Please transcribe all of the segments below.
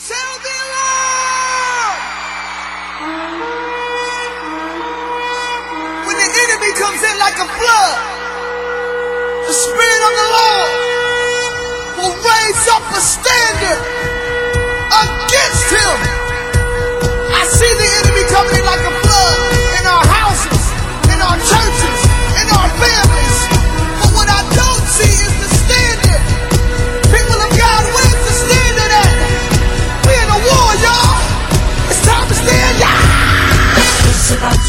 When the enemy comes in like a flood, the Spirit of the Lord will raise up a standard against him. I see the enemy coming in like a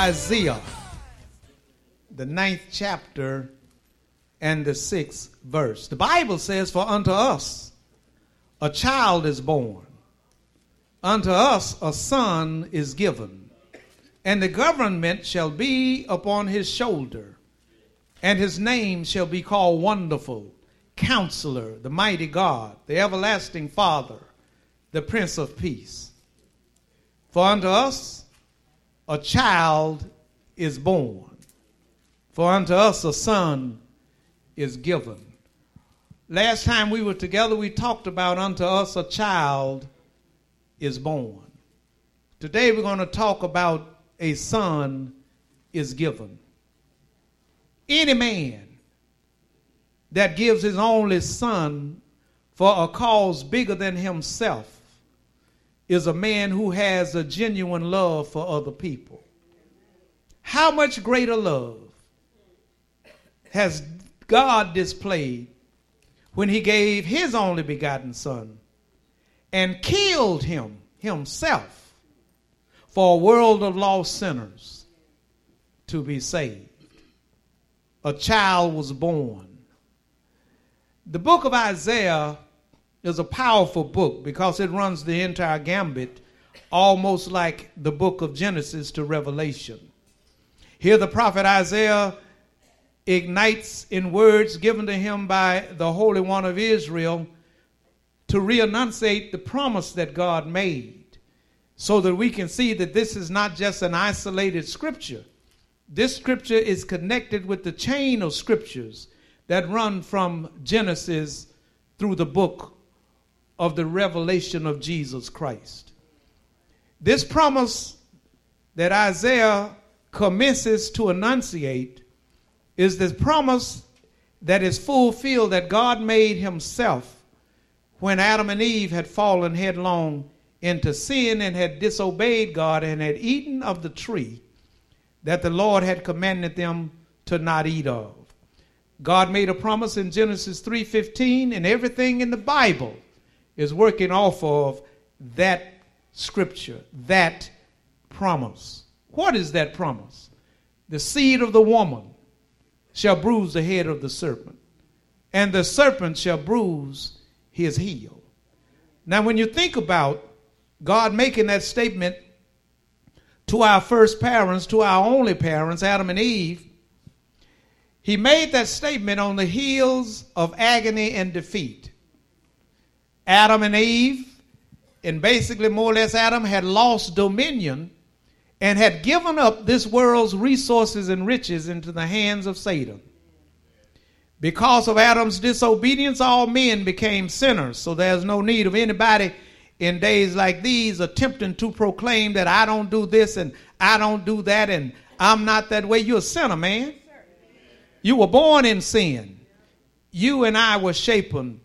Isaiah, the ninth chapter and the sixth verse. The Bible says, For unto us a child is born, unto us a son is given, and the government shall be upon his shoulder, and his name shall be called Wonderful, Counselor, the Mighty God, the Everlasting Father, the Prince of Peace. For unto us a child is born, for unto us a son is given. Last time we were together, we talked about unto us a child is born. Today we're going to talk about a son is given. Any man that gives his only son for a cause bigger than himself is a man who has a genuine love for other people. How much greater love has God displayed when he gave his only begotten son and killed him himself for a world of lost sinners to be saved? A child was born. The book of Isaiah is a powerful book because it runs the entire gambit, almost like the book of Genesis to Revelation. Here, the prophet Isaiah ignites in words given to him by the Holy One of Israel to re-enunciate the promise that God made so that we can see that this is not just an isolated scripture. This scripture is connected with the chain of scriptures that run from Genesis through the book of the revelation of Jesus Christ. This promise that Isaiah commences to enunciate is the promise that is fulfilled that God made himself when Adam and Eve had fallen headlong into sin and had disobeyed God and had eaten of the tree that the Lord had commanded them to not eat of. God made a promise in Genesis 3:15 and everything in the Bible is working off of that scripture, that promise. What is that promise? The seed of the woman shall bruise the head of the serpent, and the serpent shall bruise his heel. Now, when you think about God making that statement to our first parents, to our only parents, Adam and Eve, he made that statement on the heels of agony and defeat. Adam and Eve, and basically more or less Adam, had lost dominion and had given up this world's resources and riches into the hands of Satan. Because of Adam's disobedience, all men became sinners. So there's no need of anybody in days like these attempting to proclaim that I don't do this and I don't do that and I'm not that way. You're a sinner, man. You were born in sin. You and I were shapen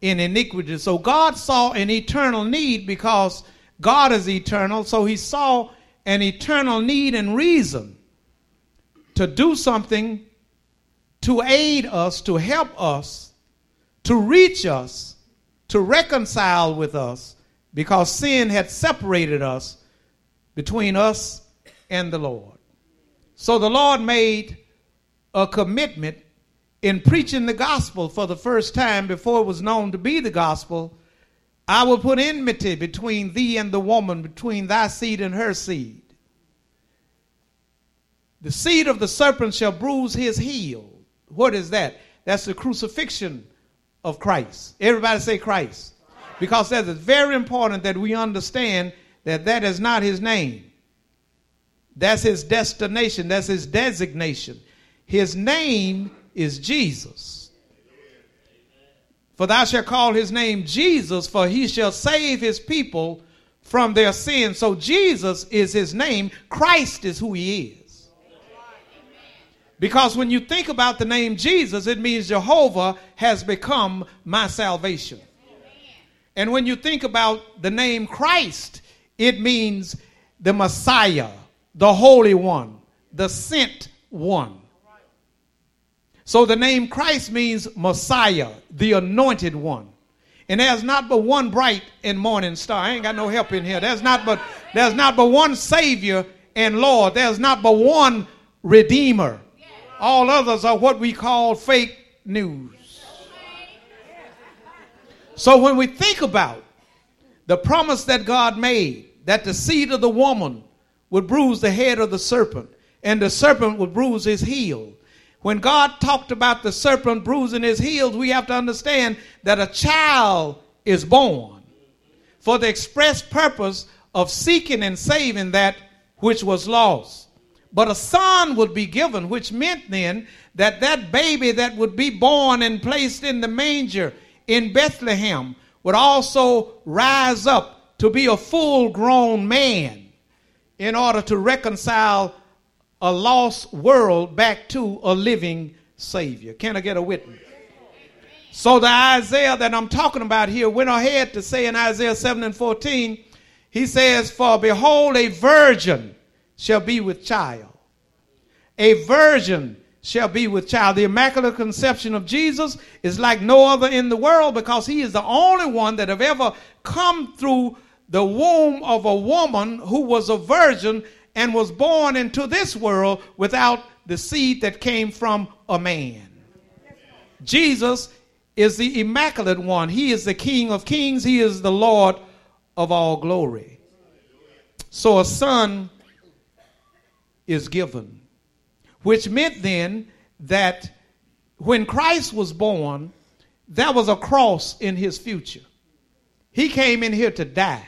in iniquity. So God saw an eternal need because God is eternal. So he saw an eternal need and reason to do something to aid us, to help us, to reach us, to reconcile with us, because sin had separated us between us and the Lord. So the Lord made a commitment in preaching the gospel for the first time before it was known to be the gospel. I will put enmity between thee and the woman, between thy seed and her seed. The seed of the serpent shall bruise his heel. What is that? That's the crucifixion of Christ. Everybody say Christ. Because that is very important that we understand that that is not his name. That's his destination. That's his designation. His name is Jesus. For thou shalt call his name Jesus, for he shall save his people from their sins. So Jesus is his name. Christ is who he is. Because when you think about the name Jesus, it means Jehovah has become my salvation. And when you think about the name Christ, it means the Messiah, the Holy One, the sent one. So the name Christ means Messiah, the anointed one. And there's not but one bright and morning star. I ain't got no help in here. There's not but there's not but one Savior and Lord. There's not but one Redeemer. All others are what we call fake news. So when we think about the promise that God made, that the seed of the woman would bruise the head of the serpent, and the serpent would bruise his heel. When God talked about the serpent bruising his heels, we have to understand that a child is born for the express purpose of seeking and saving that which was lost. But a son would be given, which meant then that that baby that would be born and placed in the manger in Bethlehem would also rise up to be a full grown man in order to reconcile a lost world back to a living Savior. Can I get a witness? So, the Isaiah that I'm talking about here went ahead to say in Isaiah 7 and 14, he says, For behold, a virgin shall be with child. A virgin shall be with child. The Immaculate Conception of Jesus is like no other in the world because he is the only one that have ever come through the womb of a woman who was a virgin and was born into this world without the seed that came from a man. Jesus is the immaculate one. He is the King of kings. He is the Lord of all glory. So a son is given, which meant then that when Christ was born, there was a cross in his future. He came in here to die.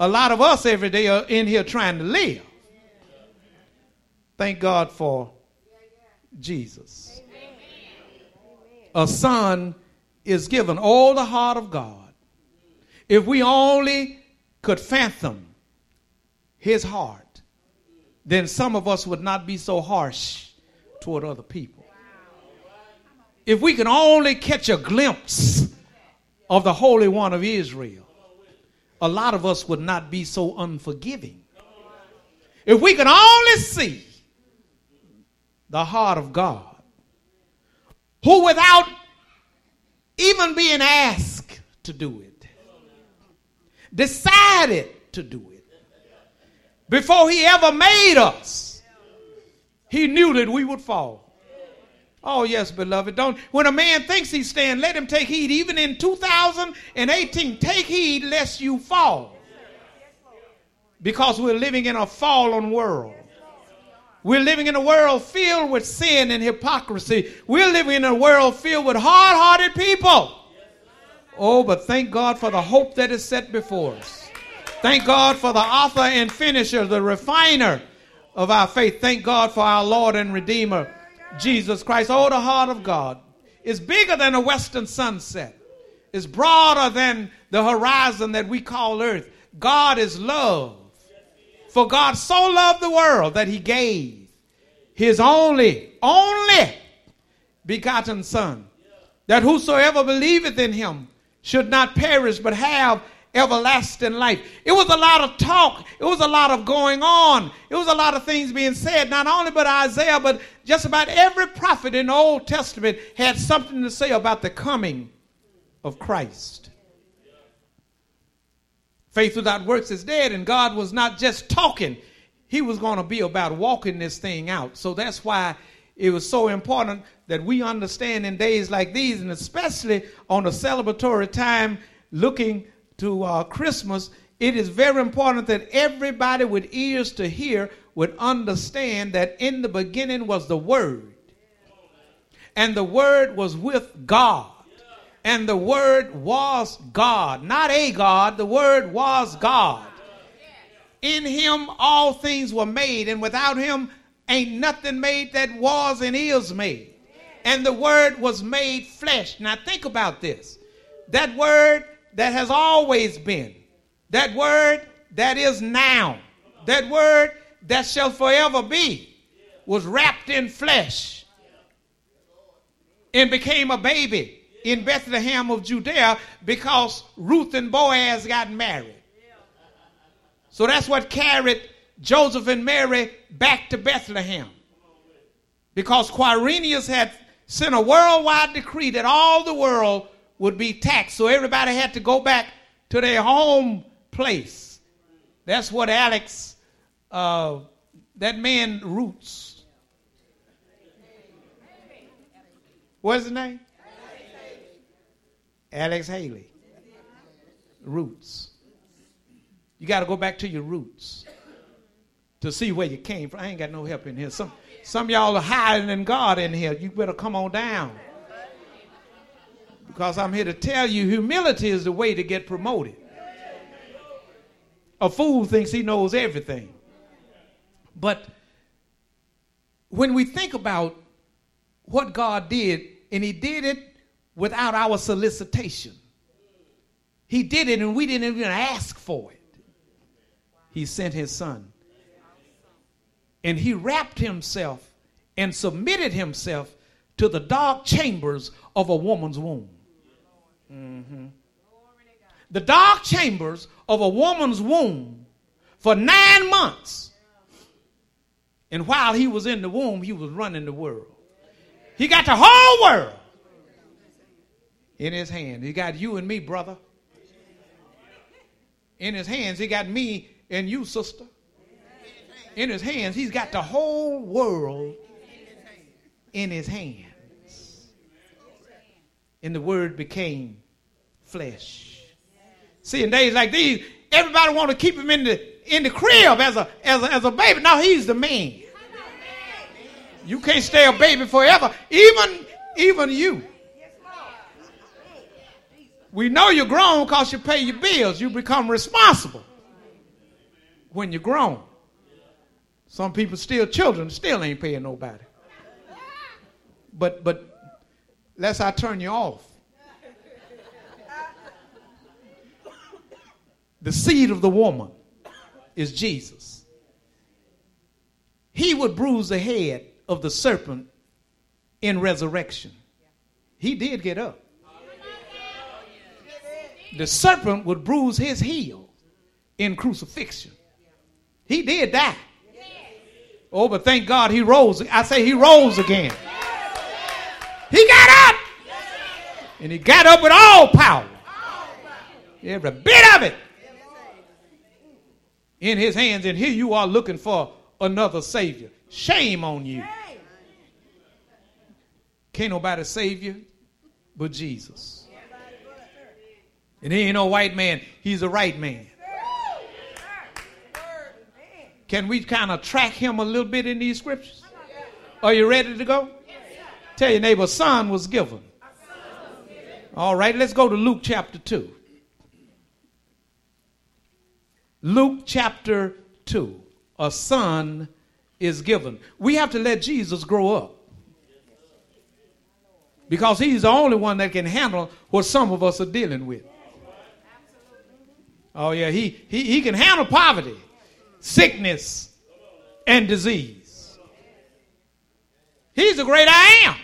A lot of us every day are in here trying to live. Thank God for Jesus. A son is given. all the heart of God. If we only could fathom his heart, then some of us would not be so harsh toward other people. If we can only catch a glimpse of the Holy One of Israel, a lot of us would not be so unforgiving. If we could only see the heart of God, who without even being asked to do it, decided to do it. Before he ever made us, he knew that we would fall. Oh, yes, beloved. Don't when a man thinks he's staying, let him take heed. Even in 2018, take heed lest you fall. Because we're living in a fallen world. We're living in a world filled with sin and hypocrisy. We're living in a world filled with hard hearted people. Oh, but thank God for the hope that is set before us. Thank God for the author and finisher, the refiner of our faith. Thank God for our Lord and Redeemer, Jesus Christ. Oh, the heart of God is bigger than a western sunset, it's broader than the horizon that we call earth. God is love. For God so loved the world that he gave his only, only begotten Son, that whosoever believeth in him should not perish but have everlasting life. It was a lot of talk. It was a lot of going on. It was a lot of things being said, not only by Isaiah, but just about every prophet in the Old Testament had something to say about the coming of Christ. Faith without works is dead, and God was not just talking, He was going to be about walking this thing out. So that's why it was so important that we understand in days like these, and especially on a celebratory time looking to uh, Christmas, it is very important that everybody with ears to hear would understand that in the beginning was the Word, and the Word was with God. And the Word was God. Not a God, the Word was God. In Him all things were made, and without Him ain't nothing made that was and is made. And the Word was made flesh. Now think about this. That Word that has always been, that Word that is now, that Word that shall forever be, was wrapped in flesh and became a baby in Bethlehem of Judea because Ruth and Boaz got married. So that's what carried Joseph and Mary back to Bethlehem. Because Quirinius had sent a worldwide decree that all the world would be taxed. So everybody had to go back to their home place. That's what Alex, uh, that man, Roots. What's his name? Alex Haley. Roots. You got to go back to your roots to see where you came from. I ain't got no help in here. Some, some y'all are higher than God in here. You better come on down. Because I'm here to tell you humility is the way to get promoted. A fool thinks he knows everything. But when we think about what God did, and He did it without our solicitation, He did it and we didn't even ask for it. He sent His Son and he wrapped himself and submitted himself to the dark chambers of a woman's womb. Mm-hmm. The dark chambers of a woman's womb for nine months. And while he was in the womb, he was running the world. He got the whole world in his hand. He got you and me, brother. In his hands, he got me and you, sister in his hands, he's got the whole world in his hands. And the word became flesh. See, in days like these, everybody want to keep him in the in the crib as a as a, as a baby. Now he's the man. You can't stay a baby forever. Even even you. We know you're grown because you pay your bills. You become responsible when you're grown. Some people still children still ain't paying nobody. But but lest I turn you off. The seed of the woman is Jesus. He would bruise the head of the serpent in resurrection. He did get up. The serpent would bruise his heel in crucifixion. He did die. Oh, but thank God he rose. I say he rose again. He got up. And he got up with all power. Every bit of it in his hands. And here you are looking for another Savior. Shame on you. Can't nobody save you but Jesus. And he ain't no white man, he's a right man. Can we kind of track him a little bit in these scriptures? Are you ready to go? Tell your neighbor, a son was given. All right, let's go to Luke chapter 2. Luke chapter 2. A son is given. We have to let Jesus grow up. Because he's the only one that can handle what some of us are dealing with. Oh, yeah, he, he, he can handle poverty sickness, and disease. He's the great I am.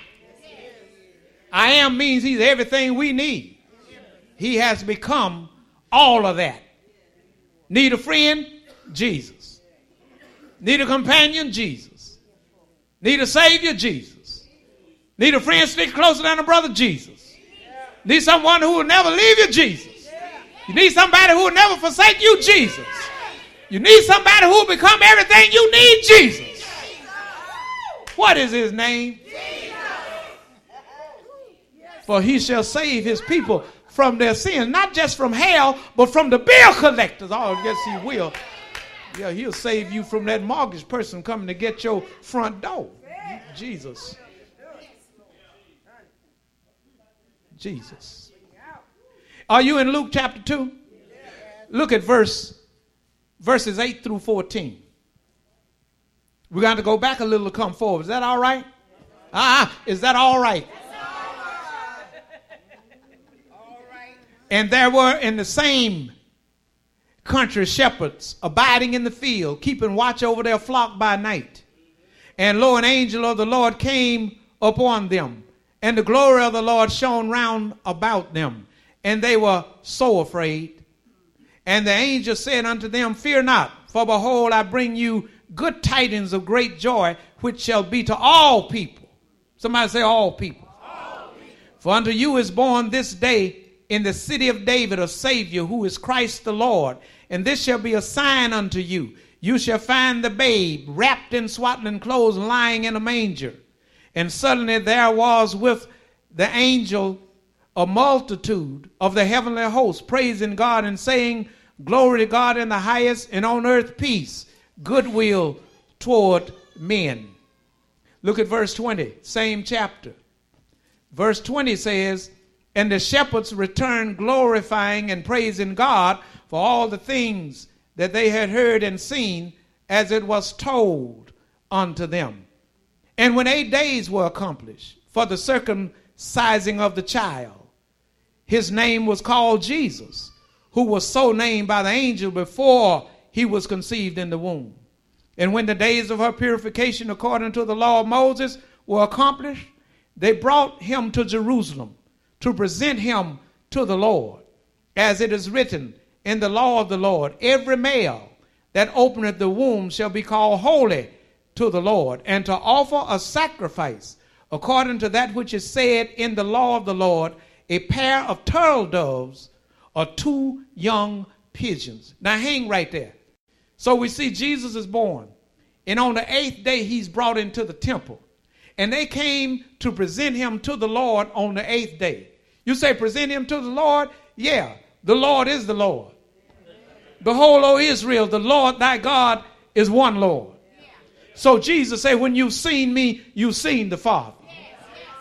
I am means he's everything we need. He has become all of that. Need a friend? Jesus. Need a companion? Jesus. Need a savior? Jesus. Need a friend stick closer than a brother? Jesus. Need someone who will never leave you? Jesus. You need somebody who will never forsake you? Jesus. You need somebody who will become everything you need? Jesus. What is his name? For he shall save his people from their sins, not just from hell, but from the bill collectors. Oh, yes, he will. Yeah, he'll save you from that mortgage person coming to get your front door. Jesus. Jesus. Are you in Luke chapter 2? Look at verse verses 8 through 14. We're going to go back a little to come forward. Is that all right? Ah, uh-uh. is that all right? And there were in the same country shepherds abiding in the field, keeping watch over their flock by night. And lo, an angel of the Lord came upon them, and the glory of the Lord shone round about them, and they were so afraid. And the angel said unto them, Fear not, for behold, I bring you good tidings of great joy, which shall be to all people. Somebody say, All people. All people. For unto you is born this day in the city of David a Savior who is Christ the Lord. And this shall be a sign unto you. You shall find the babe wrapped in swaddling clothes lying in a manger. And suddenly there was with the angel a multitude of the heavenly host praising God and saying, Glory to God in the highest, and on earth peace, goodwill toward men. Look at verse 20, same chapter. Verse 20 says, and the shepherds returned glorifying and praising God for all the things that they had heard and seen as it was told unto them. And when eight days were accomplished for the circumcising of the child, his name was called Jesus, who was so named by the angel before he was conceived in the womb. And when the days of her purification according to the law of Moses were accomplished, they brought him to Jerusalem to present him to the Lord. As it is written in the law of the Lord, every male that openeth the womb shall be called holy to the Lord, and to offer a sacrifice according to that which is said in the law of the Lord, a pair of turtle doves or two young pigeons. Now hang right there. So we see Jesus is born, and on the eighth day he's brought into the temple. And they came to present him to the Lord on the eighth day. You say, present him to the Lord? Yeah, the Lord is the Lord. Behold, O Israel, the Lord thy God is one Lord. So Jesus said, when you've seen me, you've seen the Father.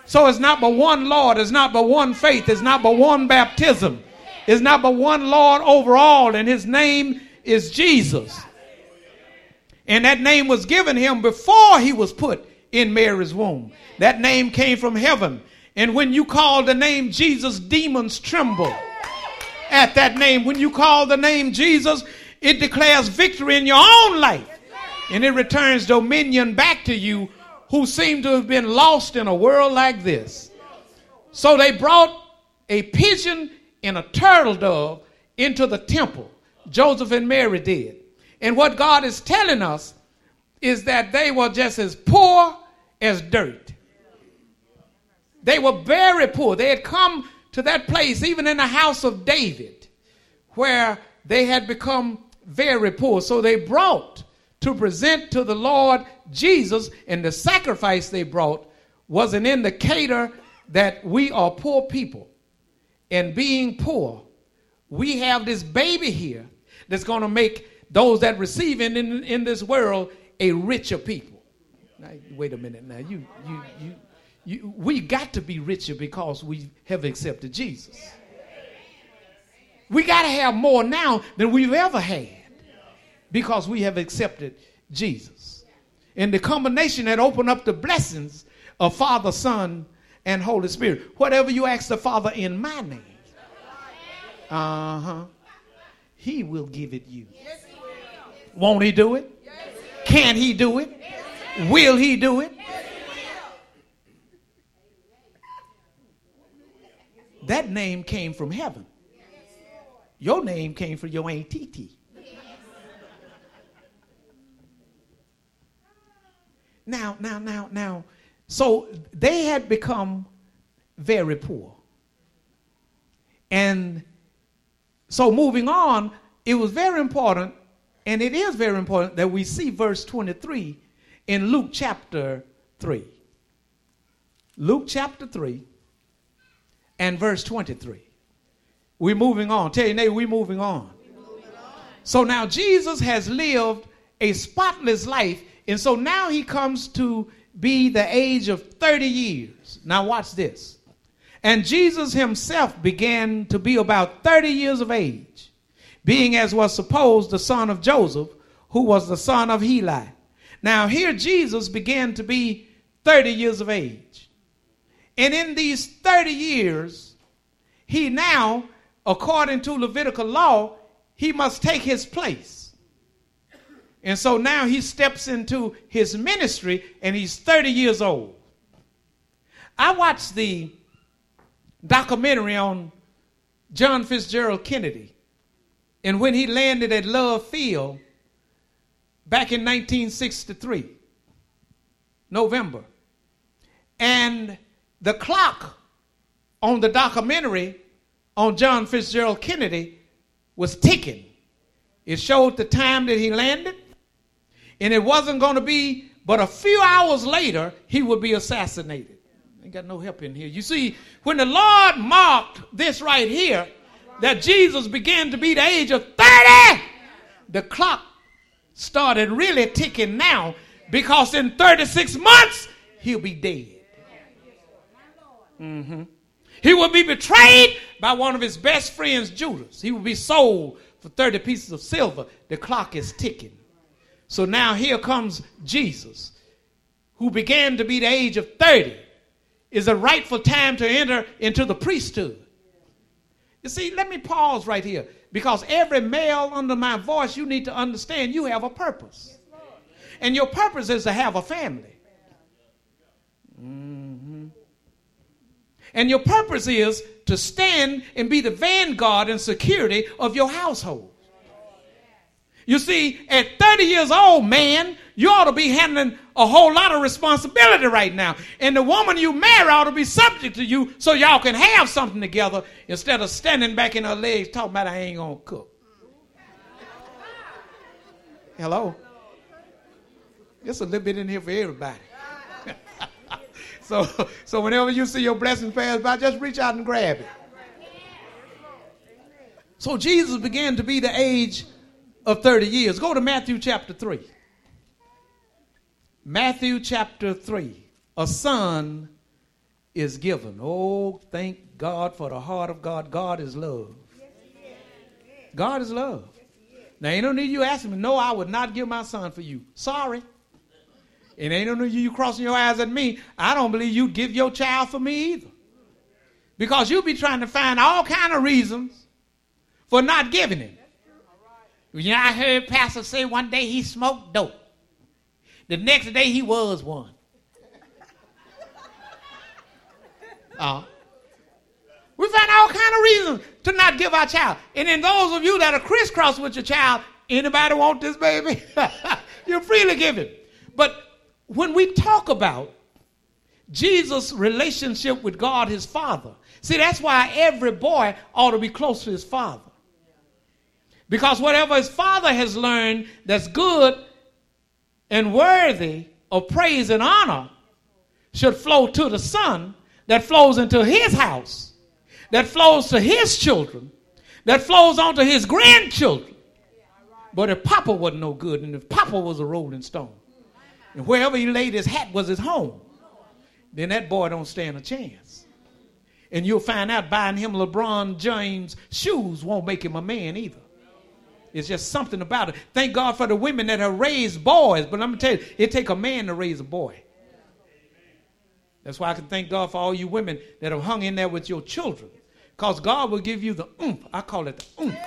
So it's not but one Lord, it's not but one faith, it's not but one baptism, it's not but one Lord over all, and his name is Jesus. And that name was given him before he was put in Mary's womb. That name came from heaven. And when you call the name Jesus, demons tremble at that name. When you call the name Jesus, it declares victory in your own life. And it returns dominion back to you who seem to have been lost in a world like this. So they brought a pigeon and a turtle dove into the temple. Joseph and Mary did. And what God is telling us is that they were just as poor as dirt. They were very poor. They had come to that place, even in the house of David, where they had become very poor. So they brought to present to the Lord Jesus, and the sacrifice they brought was an indicator that we are poor people. And being poor, we have this baby here that's going to make those that receive it in, in this world a richer people. Now, wait a minute now. You, you, you, you, we got to be richer because we have accepted Jesus. We got to have more now than we've ever had because we have accepted Jesus. And the combination that opened up the blessings of Father, Son, and Holy Spirit. Whatever you ask the Father in my name, uh huh, He will give it you. Won't He do it? Can He do it? Will He do it? That name came from heaven. Your name came from your Aunt TT. Now, now, now, now. So they had become very poor. And so moving on, it was very important, and it is very important that we see verse 23 in Luke chapter 3. Luke chapter 3 and verse 23. We're moving on. Tell your neighbor, we're moving on. Moving on. So now Jesus has lived a spotless life, and so now he comes to be the age of 30 years. Now, watch this. And Jesus himself began to be about 30 years of age, being as was supposed the son of Joseph, who was the son of Heli. Now, here Jesus began to be 30 years of age. And in these 30 years, he now, according to Levitical law, he must take his place. And so now he steps into his ministry and he's 30 years old. I watched the documentary on John Fitzgerald Kennedy and when he landed at Love Field back in 1963, November. And the clock on the documentary on John Fitzgerald Kennedy was ticking. It showed the time that he landed, and it wasn't going to be but a few hours later he would be assassinated. Ain't got no help in here. You see, when the Lord marked this right here, that Jesus began to be the age of 30, the clock started really ticking now because in 36 months he'll be dead. Mm-hmm. He will be betrayed by one of his best friends, Judas. He will be sold for 30 pieces of silver. The clock is ticking. So now here comes Jesus, who began to be the age of 30, is a rightful time to enter into the priesthood. You see, let me pause right here. Because every male under my voice, you need to understand you have a purpose. And your purpose is to have a family. Mm-hmm. And your purpose is to stand and be the vanguard and security of your household. You see, at 30 years old, man, you ought to be handling a whole lot of responsibility right now. And the woman you marry ought to be subject to you so y'all can have something together instead of standing back in her legs talking about I ain't gonna cook. Hello? Just a little bit in here for everybody. So, so whenever you see your blessing pass by, just reach out and grab it. So Jesus began to be the age of 30 years. Go to Matthew chapter 3. Matthew chapter 3. A son is given. Oh, thank God for the heart of God. God is love. God is love. Now, ain't no need you asking me, no, I would not give my son for you. Sorry. And ain't no need you crossing your eyes at me. I don't believe you'd give your child for me either. Because you'll be trying to find all kind of reasons for not giving him. You know, I heard Pastor say one day he smoked dope. The next day he was one. Uh, we find all kind of reasons to not give our child. And then those of you that are crisscross with your child, anybody want this baby? You're freely given. But when we talk about Jesus' relationship with God, his father, see, that's why every boy ought to be close to his father. Because whatever his father has learned that's good and worthy of praise and honor should flow to the son that flows into his house, that flows to his children, that flows on to his grandchildren. But if Papa wasn't no good, and if Papa was a rolling stone, and wherever he laid his hat was his home, then that boy don't stand a chance. And you'll find out buying him LeBron James shoes won't make him a man either. It's just something about it. Thank God for the women that have raised boys, but I'm gonna tell you, it take a man to raise a boy. That's why I can thank God for all you women that have hung in there with your children. Because God will give you the oomph. I call it the oomph.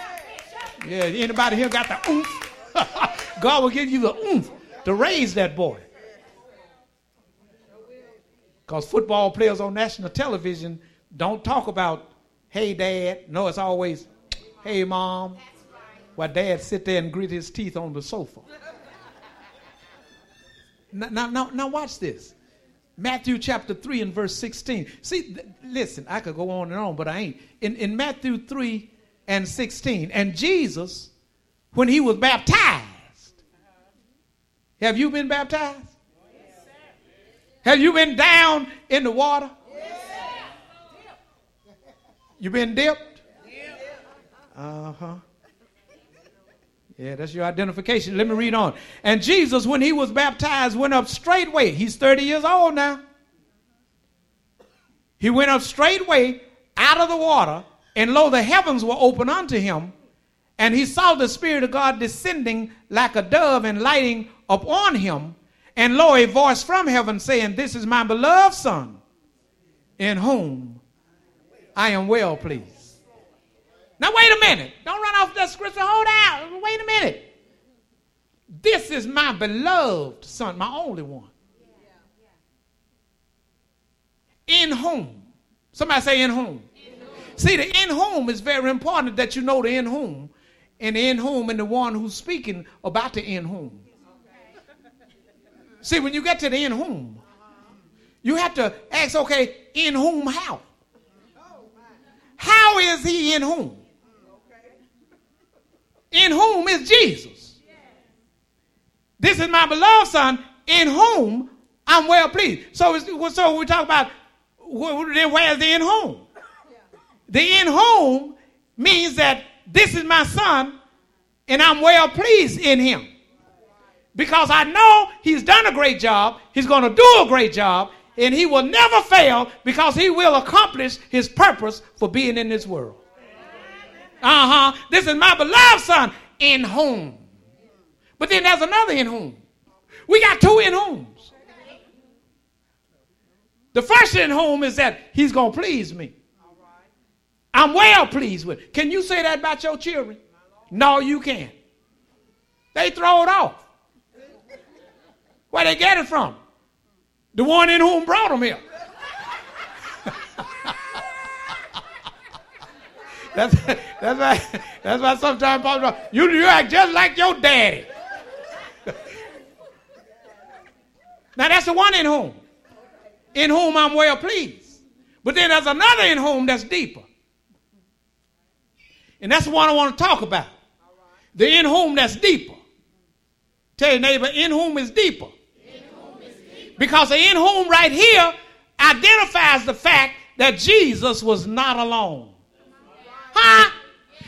Yeah, anybody here got the oomph? God will give you the oomph to raise that boy. Because football players on national television don't talk about, hey, dad. No, it's always, Hey, mom. While dad sit there and grit his teeth on the sofa. Now, now, now, now watch this. Matthew chapter 3 and verse 16. See, th- listen, I could go on and on, but I ain't. In, in Matthew 3 and 16, and Jesus, when he was baptized, have you been baptized? have you been down in the water? You been dipped? Uh huh. Yeah, that's your identification. Let me read on. And Jesus, when he was baptized, went up straightway. He's 30 years old now. He went up straightway out of the water, and lo, the heavens were open unto him. And he saw the Spirit of God descending like a dove and lighting upon him. And lo, a voice from heaven saying, This is my beloved Son, in whom I am well pleased. Now, wait a minute. Don't run off that scripture. Hold out. Wait a minute. This is my beloved son, my only one. In whom? Somebody say in whom. See, the in whom is very important that you know the in whom, and the in whom and the one who's speaking about the in whom. See, when you get to the in whom, you have to ask, okay, in whom how? How is he in whom? in whom is Jesus. This is my beloved son, in whom I'm well pleased. So, so we talk about then where's the in whom? The in whom means that this is my son, and I'm well pleased in him. Because I know he's done a great job, he's going to do a great job, and he will never fail because he will accomplish his purpose for being in this world. Uh huh. This is my beloved son in whom. But then there's another in whom. We got two in whoms. The first in whom is that he's going to please me. I'm well pleased with. Can you say that about your children? No, you can't. They throw it off. Where they get it from? The one in whom brought them here. That's, that's why, that's why sometimes Paul you, you act just like your daddy. now that's the one in whom, in whom I'm well pleased. But then there's another in whom that's deeper. And that's the one I want to talk about. The in whom that's deeper. Tell your neighbor, in whom is deeper. Because the in whom right here identifies the fact that Jesus was not alone. Huh?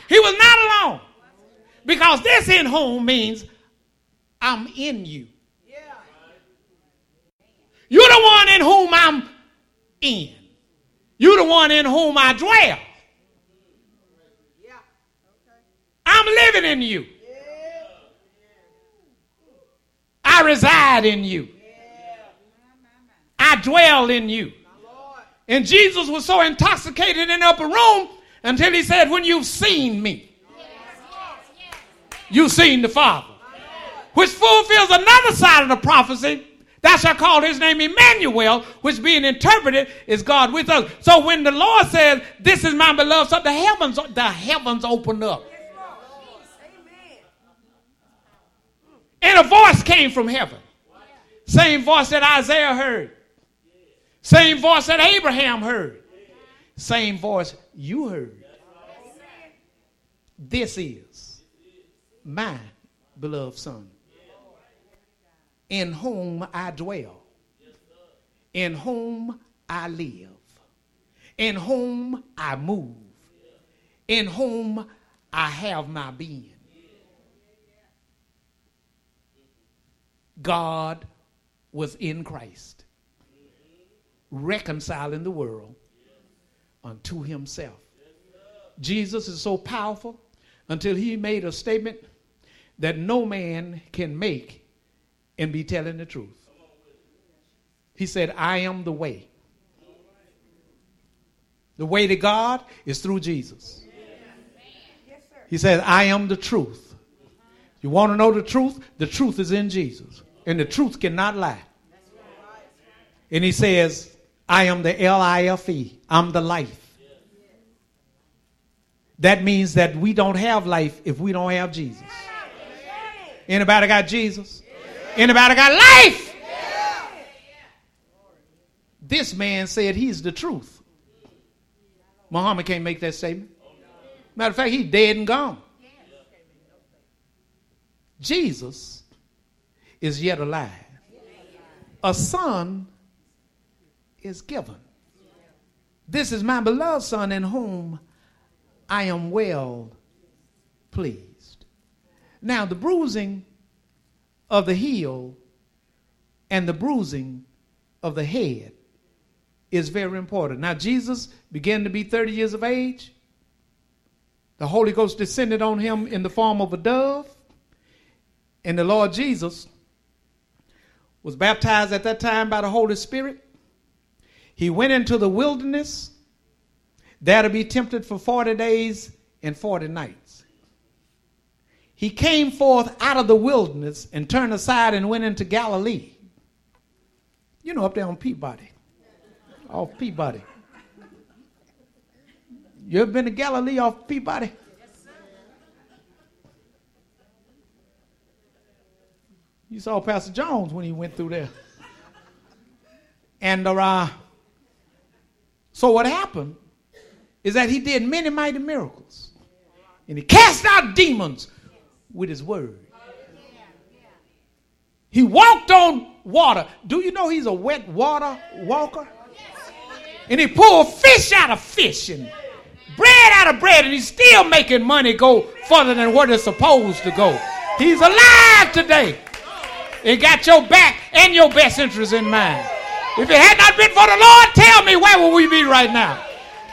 He was not alone. Because this in whom means I'm in you. You're the one in whom I'm in. You're the one in whom I dwell. I'm living in you. I reside in you. I dwell in you. And Jesus was so intoxicated in the upper room until he said, When you've seen me, you've seen the Father. Which fulfills another side of the prophecy. That's I call his name Emmanuel, which being interpreted is God with us. So when the Lord says, This is my beloved son, the heavens, the heavens open up. And a voice came from heaven. Same voice that Isaiah heard. Same voice that Abraham heard. Same voice you heard. This is my beloved Son, in whom I dwell, in whom I live, in whom I move, in whom I have my being. God was in Christ, reconciling the world unto himself. Jesus is so powerful until he made a statement that no man can make and be telling the truth. He said, I am the way. The way to God is through Jesus. He said, I am the truth. You want to know the truth? The truth is in Jesus. And the truth cannot lie. And he says, I am the L I F E. I'm the life. that means that we don't have life if we don't have Jesus. Anybody got Jesus? Anybody got life? This man said he's the truth. Muhammad can't make that statement. Matter of fact, he's dead and gone. Jesus is yet alive. A son is given. This is my beloved son in whom I am well pleased. Now, the bruising of the heel and the bruising of the head is very important. Now, Jesus began to be 30 years of age. The Holy Ghost descended on him in the form of a dove. And the Lord Jesus was baptized at that time by the Holy Spirit. He went into the wilderness there to be tempted for 40 days and 40 nights. He came forth out of the wilderness and turned aside and went into Galilee. You know, up there on Peabody. Off Peabody. You ever been to Galilee off Peabody? You saw Pastor Jones when he went through there. And uh, so what happened is that he did many mighty miracles. And he cast out demons with his word. He walked on water. Do you know he's a wet water walker? And he pulled fish out of fish and bread out of bread, and he's still making money go further than what it's supposed to go. He's alive today. He got your back and your best interest in mind. If it had not been for the Lord, tell me where would we be right now?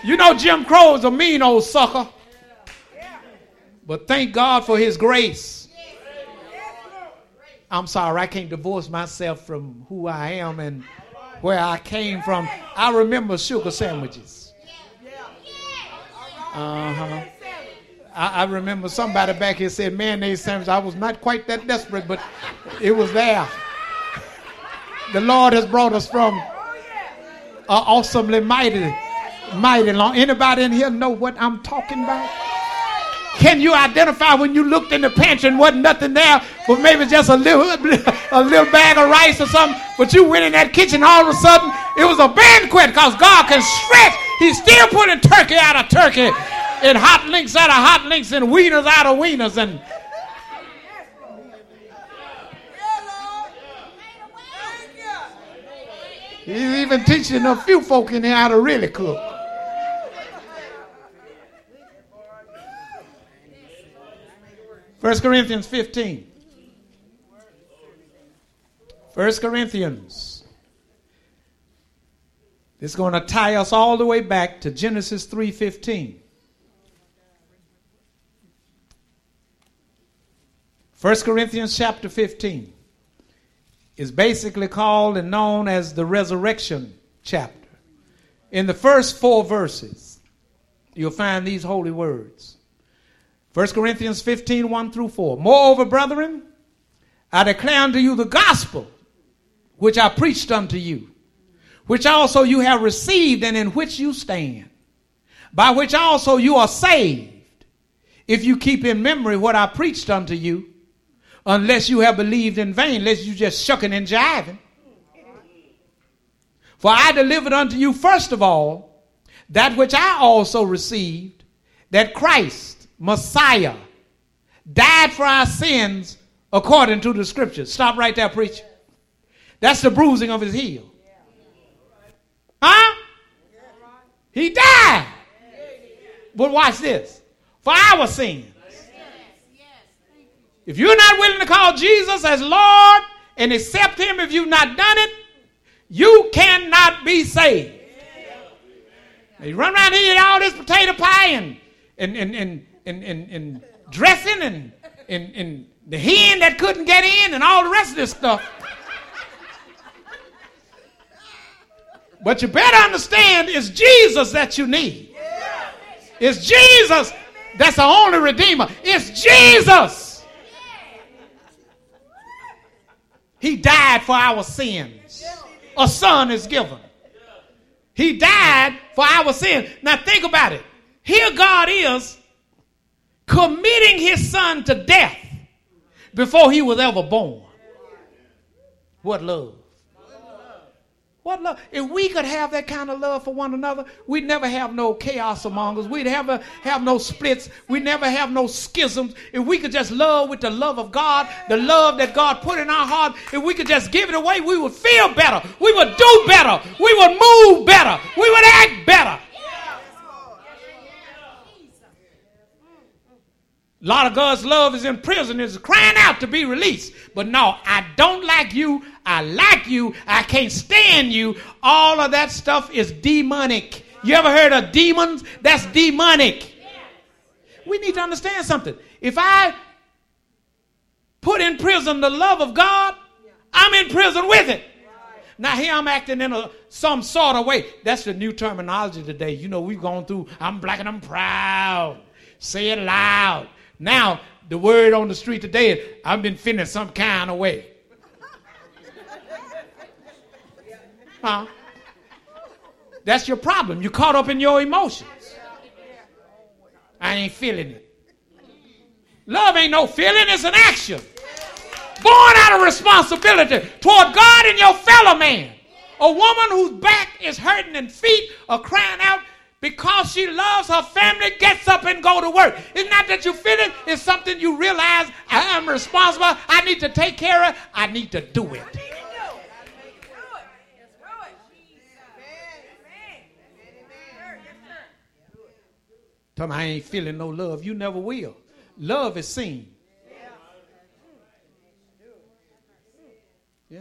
You know Jim Crow's a mean old sucker. But thank God for his grace. I'm sorry, I can't divorce myself from who I am and where I came from. I remember sugar sandwiches. Uh huh. I, I, remember somebody back here said mayonnaise sandwich. I was not quite that desperate, but it was there. The Lord has brought us from uh, awesomely mighty, mighty long. Anybody in here know what I'm talking about? Can you identify when you looked in the pantry and wasn't nothing there, but maybe just a little, a little bag of rice or something? But you went in that kitchen, all of a sudden it was a banquet because God can stretch. He's still putting turkey out of turkey and hot links out of hot links and wieners out of wieners and He's even teaching a few folk in here how to really cook. First Corinthians 15. First Corinthians. It's going to tie us all the way back to Genesis 3:15. 1 Corinthians chapter 15 is basically called and known as the resurrection chapter. In the first four verses, you'll find these holy words. 1 Corinthians 15, 1 through 4. Moreover, brethren, I declare unto you the gospel which I preached unto you, which also you have received and in which you stand, by which also you are saved, if you keep in memory what I preached unto you unless you have believed in vain, unless you just shucking and jiving. For I delivered unto you first of all that which I also received, that Christ, Messiah, died for our sins according to the scriptures. Stop right there, preacher. That's the bruising of his heel. Huh? He died. But watch this. For our sins. If you're not willing to call Jesus as Lord and accept Him if you've not done it, you cannot be saved. You run around here eat all this potato pie and and and and and, and, and dressing and, and and the hen that couldn't get in and all the rest of this stuff. But you better understand it's Jesus that you need. It's Jesus that's the only redeemer. It's Jesus. He died for our sins. A son is given. He died for our sins. Now think about it. Here God is committing his son to death before he was ever born. What love? What love? If we could have that kind of love for one another, we'd never have no chaos among us. We'd never have no splits. We'd never have no schisms. If we could just love with the love of God, the love that God put in our heart, if we could just give it away, we would feel better. We would do better. We would move better. We would act better. A lot of God's love is in prison, is crying out to be released. But no, I don't like you. I like you. I can't stand you. All of that stuff is demonic. You ever heard of demons? That's demonic. We need to understand something. If I put in prison the love of God, I'm in prison with it. Now here I'm acting in a some sort of way. That's the new terminology today. You know, we've gone through I'm black and I'm proud. Say it loud. Now, the word on the street today is I've been feeling some kind of way. Huh? That's your problem. You're caught up in your emotions. I ain't feeling it. Love ain't no feeling, it's an action. Born out of responsibility toward God and your fellow man. A woman whose back is hurting and feet are crying out because she loves her family, gets up and go to work. It's not that you feel it, it's something you realize I am responsible. I need to take care of. I need to do it. Tell me I ain't feeling no love. You never will. Love is seen. Yeah.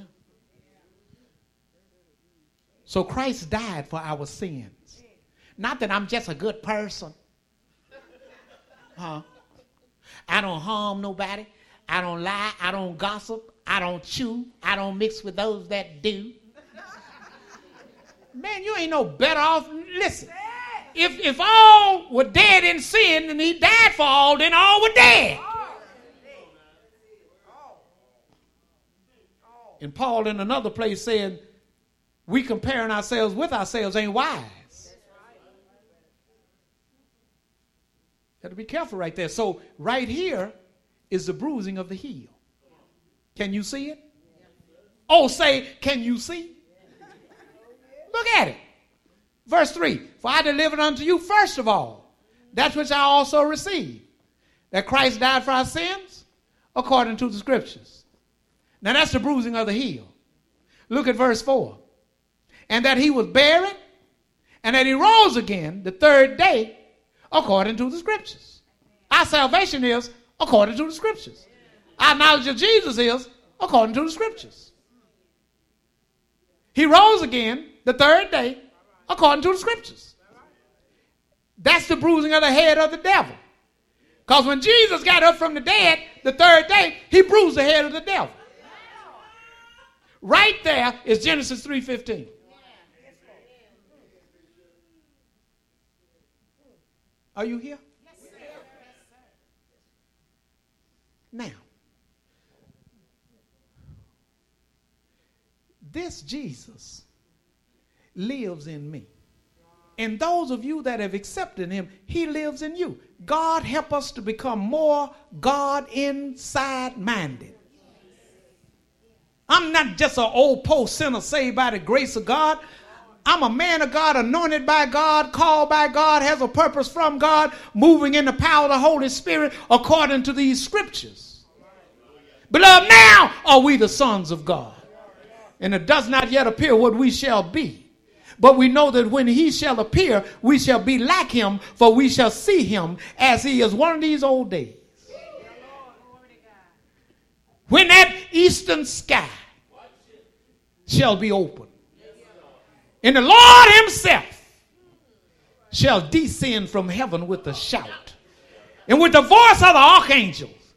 So Christ died for our sins. Not that I'm just a good person. Huh? I don't harm nobody. I don't lie. I don't gossip. I don't chew. I don't mix with those that do. Man, you ain't no better off. Listen, if, if all were dead in sin and he died for all, then all were dead. And Paul in another place said, we comparing ourselves with ourselves ain't wise. Got to be careful right there. So, right here is the bruising of the heel. Can you see it? Oh, say, can you see? Look at it. Verse 3 For I delivered unto you first of all that which I also received, that Christ died for our sins according to the scriptures. Now that's the bruising of the heel. Look at verse 4. And that he was buried, and that he rose again the third day according to the scriptures. Our salvation is according to the scriptures. Our knowledge of Jesus is according to the scriptures. He rose again the third day according to the scriptures. That's the bruising of the head of the devil. Because when Jesus got up from the dead the third day, he bruised the head of the devil. Right there is Genesis 3:15. Are you here? Yes, now, this Jesus lives in me. And those of you that have accepted him, he lives in you. God help us to become more God inside minded. I'm not just an old post sinner saved by the grace of God. I'm a man of God, anointed by God, called by God, has a purpose from God, moving in the power of the Holy Spirit according to these scriptures. Beloved, now are we the sons of God. And it does not yet appear what we shall be. But we know that when he shall appear, we shall be like him, for we shall see him as he is one of these old days. When that eastern sky shall be open and the Lord Himself shall descend from heaven with a shout, and with the voice of the archangels,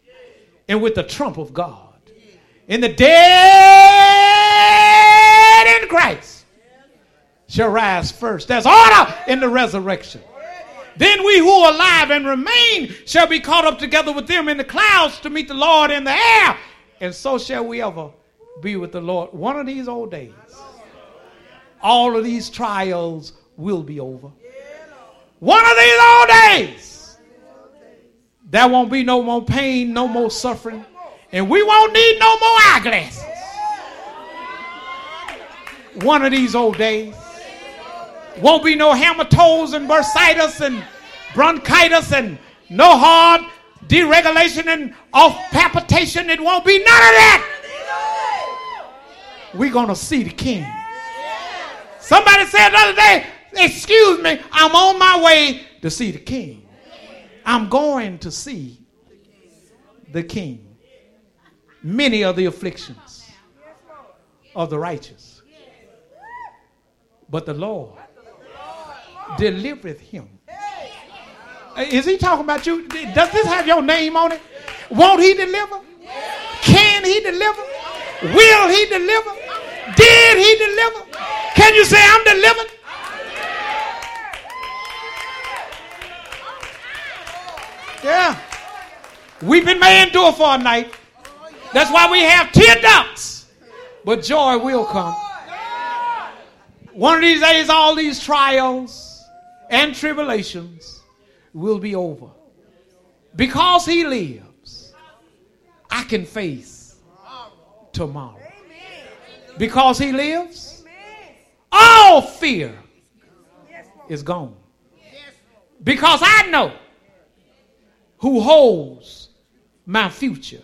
and with the trump of God. And the dead in Christ shall rise first. There's order in the resurrection. Then we who are alive and remain shall be caught up together with them in the clouds to meet the Lord in the air. And so shall we ever be with the Lord one of these old days all of these trials will be over. One of these old days, There won't be no more pain, no more suffering, and we won't need no more eyeglasses. One of these old days. Won't be no toes and bursitis and bronchitis and no heart deregulation and off palpitation. It won't be none of that. We're going to see the king. Somebody said the other day, Excuse me, I'm on my way to see the king. I'm going to see the king. Many of the afflictions of the righteous. But the Lord delivereth him. Is he talking about you? Does this have your name on it? Won't he deliver? Can he deliver? Will he deliver? Did he deliver? Can you say, I'm delivered? Yeah. Weeping may endure for a night. That's why we have tear ducts. But joy will come. One of these days, all these trials and tribulations will be over. Because he lives, I can face tomorrow. Because he lives, all fear is gone. Because I know who holds my future.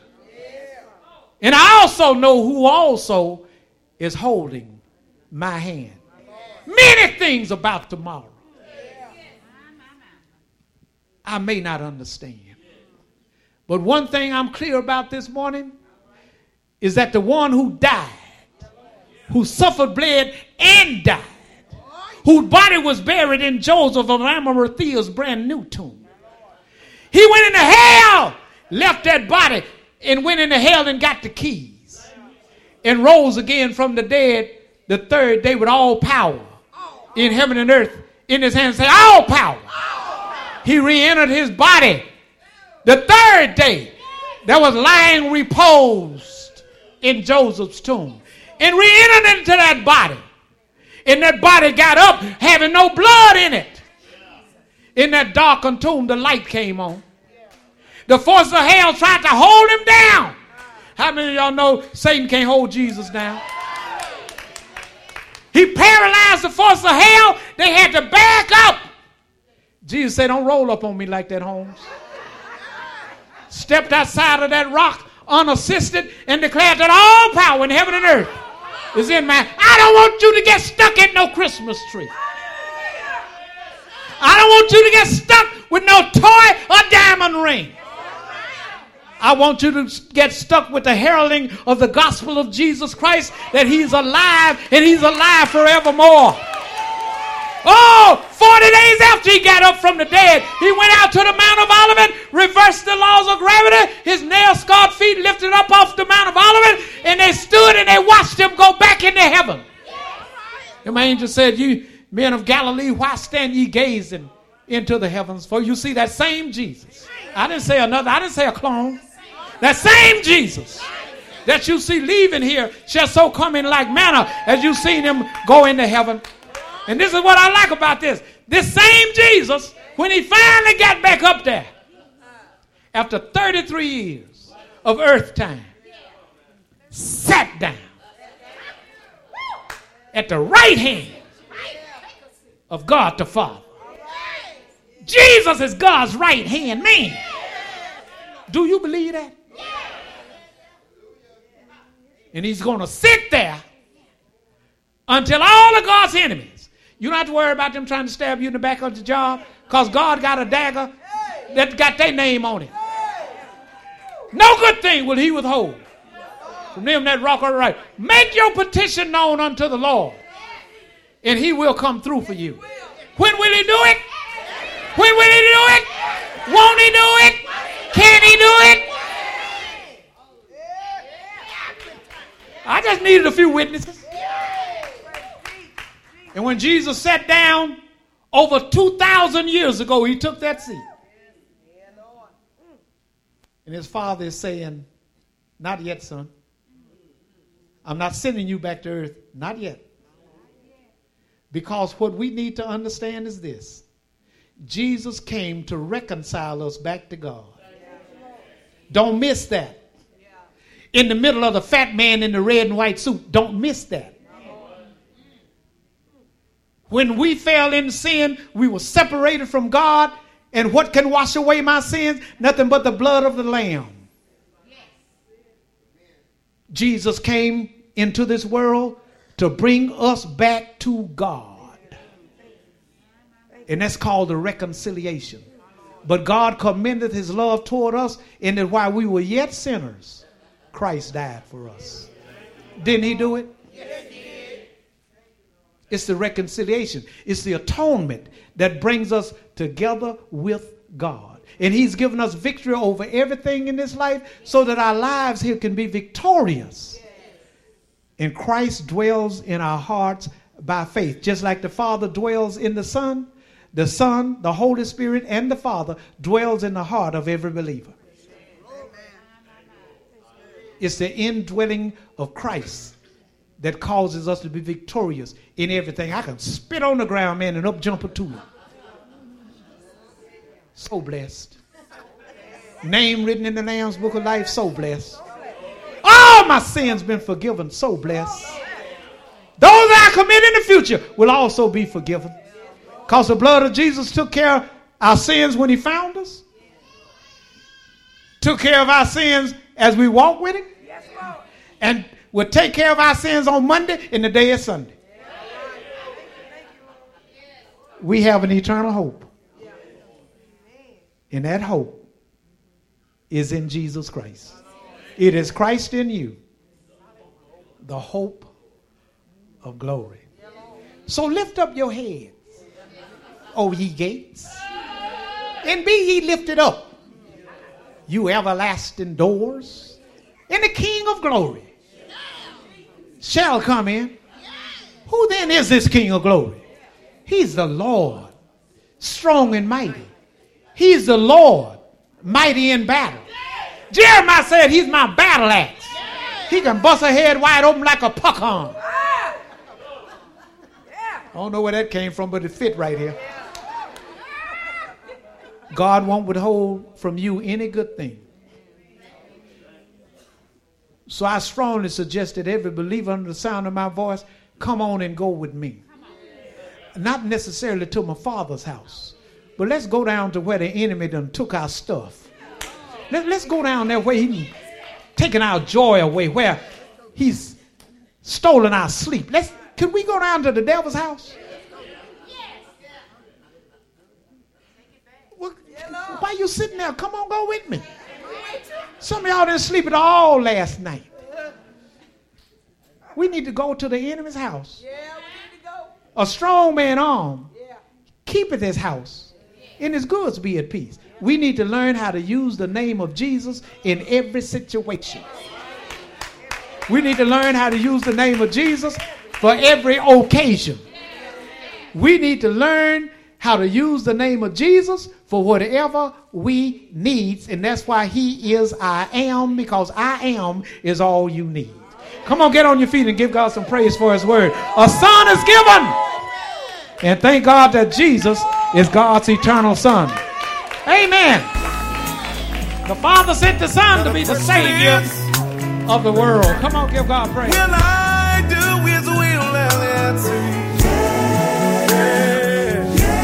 And I also know who also is holding my hand. Many things about tomorrow I may not understand. But one thing I'm clear about this morning is that the one who died, who suffered, bled, and died, whose body was buried in Joseph of Arimathea's brand new tomb, he went into hell, left that body, and went into hell and got the keys. And rose again from the dead the third day with all power in heaven and earth in his hand. Say, all power. He re entered his body the third day that was lying reposed in Joseph's tomb. And re entered into that body. And that body got up having no blood in it. In that darkened tomb, the light came on. The force of hell tried to hold him down. How many of y'all know Satan can't hold Jesus down? He paralyzed the force of hell. They had to back up. Jesus said, Don't roll up on me like that, Holmes. Stepped outside of that rock unassisted and declared that all power in heaven and earth is in my. I don't want you to get stuck in no Christmas tree. I don't want you to get stuck with no toy or diamond ring. I want you to get stuck with the heralding of the gospel of Jesus Christ that he's alive and he's alive forevermore. Oh, 40 days after he got up from the dead, he went out to the Mount of Olivet, reversed the laws of gravity. His nail scarred feet lifted up off the Mount of Olivet, and they stood and they watched him go back into heaven. And my angel said, You men of Galilee, why stand ye gazing into the heavens? For you see that same Jesus. I didn't say another, I didn't say a clone. That same Jesus that you see leaving here shall so come in like manner as you seen him go into heaven. And this is what I like about this. This same Jesus, when he finally got back up there, after 33 years of earth time, sat down at the right hand of God the Father. Jesus is God's right hand man. Do you believe that? And he's going to sit there until all of God's enemies. You don't have to worry about them trying to stab you in the back of the job because God got a dagger that got their name on it. No good thing will he withhold from them that rock or right. Make your petition known unto the Lord, and he will come through for you. When will he do it? When will he do it? Won't he do it? Can he do it? I just needed a few witnesses. And when Jesus sat down over 2,000 years ago, he took that seat. And his father is saying, Not yet, son. I'm not sending you back to earth. Not yet. Because what we need to understand is this Jesus came to reconcile us back to God. Don't miss that. In the middle of the fat man in the red and white suit, don't miss that. When we fell in sin, we were separated from God. And what can wash away my sins? Nothing but the blood of the Lamb. Jesus came into this world to bring us back to God. And that's called the reconciliation. But God commended his love toward us in that while we were yet sinners, Christ died for us. Didn't he do it? It's the reconciliation. It's the atonement that brings us together with God. And He's given us victory over everything in this life so that our lives here can be victorious. And Christ dwells in our hearts by faith. Just like the Father dwells in the Son, the Son, the Holy Spirit, and the Father dwells in the heart of every believer. It's the indwelling of Christ that causes us to be victorious in everything. I can spit on the ground, man, and up jump a tulip. So blessed. Name written in the Lamb's Book of Life, so blessed. All my sins been forgiven, so blessed. Those I commit in the future will also be forgiven. Because the blood of Jesus took care of our sins when he found us. Took care of our sins as we walk with him. And will take care of our sins on Monday and the day is Sunday. We have an eternal hope. And that hope is in Jesus Christ. It is Christ in you, the hope of glory. So lift up your heads, O ye gates, and be ye lifted up, you everlasting doors, and the King of glory shall come in. Who then is this King of glory? He's the Lord, strong and mighty. He's the Lord, mighty in battle. Jeremiah said he's my battle axe. He can bust a head wide open like a puckon. I don't know where that came from, but it fit right here. God won't withhold from you any good thing. So I strongly suggest that every believer under the sound of my voice come on and go with me. Not necessarily to my father's house, but let's go down to where the enemy done took our stuff. Let, let's go down there where he's taken our joy away, where he's stolen our sleep. Let's can we go down to the devil's house? Well, why you sitting there? Come on, go with me. Some of y'all didn't sleep at all last night. We need to go to the enemy's house. A strong man arm keepeth his house, and his goods be at peace. We need to learn how to use the name of Jesus in every situation. We need to learn how to use the name of Jesus for every occasion. We need to learn how to use the name of Jesus for whatever we need. And that's why he is I am, because I am is all you need. Come on, get on your feet and give God some praise for his word. A son is given. And thank God that Jesus is God's eternal son. Amen. The Father sent the Son to be the Savior of the world. Come on, give God praise.